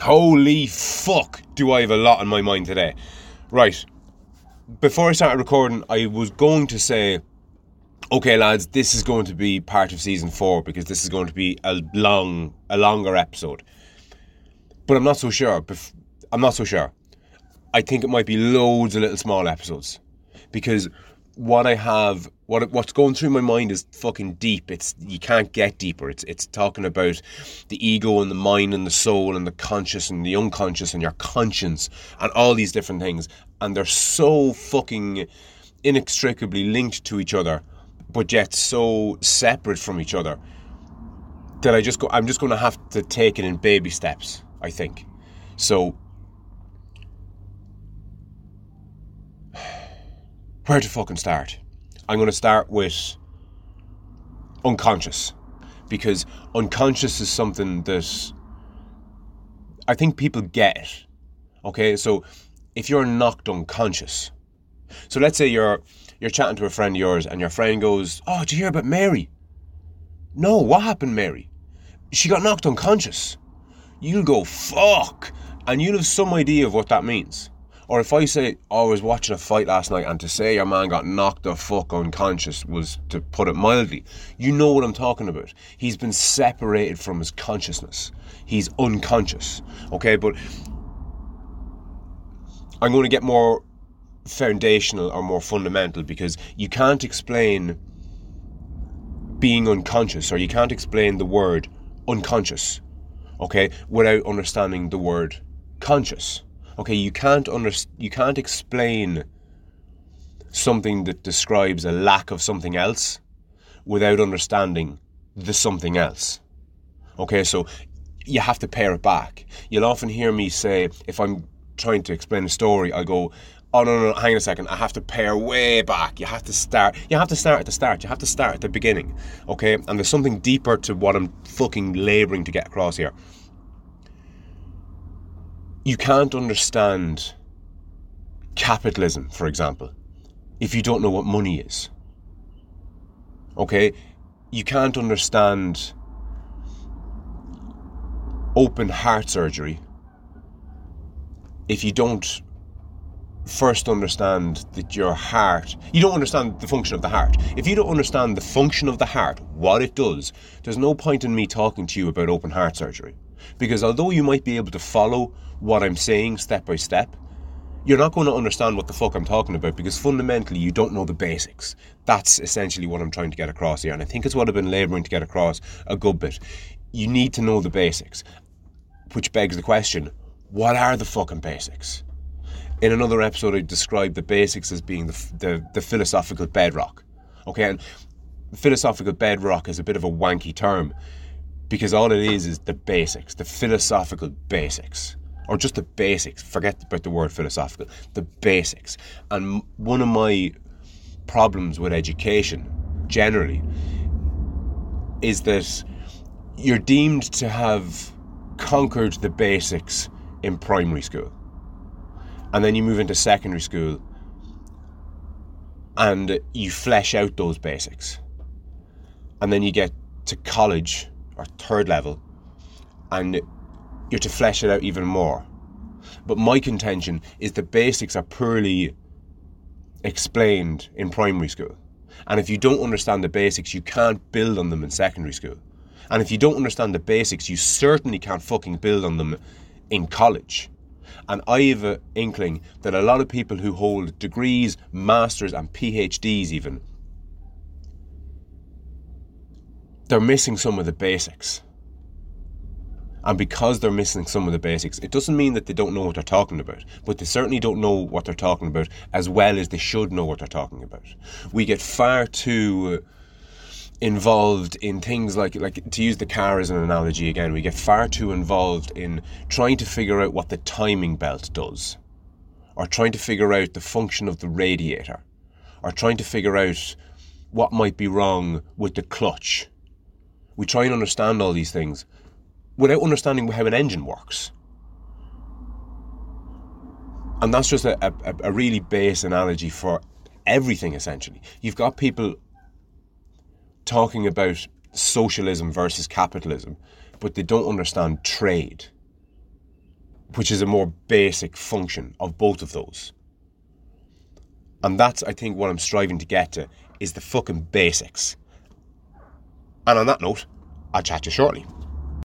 Holy fuck, do I have a lot on my mind today. Right. Before I started recording, I was going to say, okay, lads, this is going to be part of season four because this is going to be a long, a longer episode. But I'm not so sure. I'm not so sure. I think it might be loads of little small episodes because what I have, what what's going through my mind is fucking deep. It's you can't get deeper. It's it's talking about the ego and the mind and the soul and the conscious and the unconscious and your conscience and all these different things, and they're so fucking inextricably linked to each other, but yet so separate from each other that I just go. I'm just going to have to take it in baby steps. I think. So where to fucking start? I'm going to start with unconscious because unconscious is something that I think people get. Okay, so if you're knocked unconscious, so let's say you're you're chatting to a friend of yours and your friend goes, "Oh, did you hear about Mary?" No, what happened, Mary? She got knocked unconscious. You'll go fuck, and you'll have some idea of what that means. Or if I say, oh, I was watching a fight last night and to say your man got knocked the fuck unconscious was, to put it mildly, you know what I'm talking about. He's been separated from his consciousness. He's unconscious. Okay, but I'm going to get more foundational or more fundamental because you can't explain being unconscious or you can't explain the word unconscious, okay, without understanding the word conscious. Okay, you can't under, you can't explain something that describes a lack of something else without understanding the something else. Okay, so you have to pare it back. You'll often hear me say, if I'm trying to explain a story, I go, oh no, no, hang on a second, I have to pare way back. You have to start, you have to start at the start, you have to start at the beginning, okay? And there's something deeper to what I'm fucking labouring to get across here you can't understand capitalism, for example, if you don't know what money is. Okay? You can't understand open heart surgery if you don't first understand that your heart, you don't understand the function of the heart. If you don't understand the function of the heart, what it does, there's no point in me talking to you about open heart surgery. Because although you might be able to follow what I'm saying step by step, you're not going to understand what the fuck I'm talking about because fundamentally you don't know the basics. That's essentially what I'm trying to get across here. And I think it's what I've been labouring to get across a good bit. You need to know the basics. Which begs the question what are the fucking basics? In another episode, I described the basics as being the, the, the philosophical bedrock. Okay, and philosophical bedrock is a bit of a wanky term because all it is is the basics, the philosophical basics, or just the basics. Forget about the word philosophical, the basics. And one of my problems with education generally is that you're deemed to have conquered the basics in primary school. And then you move into secondary school and you flesh out those basics. And then you get to college or third level, and you're to flesh it out even more. But my contention is the basics are poorly explained in primary school. And if you don't understand the basics, you can't build on them in secondary school. And if you don't understand the basics, you certainly can't fucking build on them in college. And I have an inkling that a lot of people who hold degrees, masters, and PhDs even they're missing some of the basics. And because they're missing some of the basics, it doesn't mean that they don't know what they're talking about, but they certainly don't know what they're talking about as well as they should know what they're talking about. We get far too involved in things like like to use the car as an analogy again, we get far too involved in trying to figure out what the timing belt does or trying to figure out the function of the radiator or trying to figure out what might be wrong with the clutch we try and understand all these things without understanding how an engine works. And that's just a, a, a really base analogy for everything, essentially. You've got people talking about socialism versus capitalism, but they don't understand trade. which is a more basic function of both of those. And that's, I think, what I'm striving to get to is the fucking basics. And on that note, I'll chat to you shortly.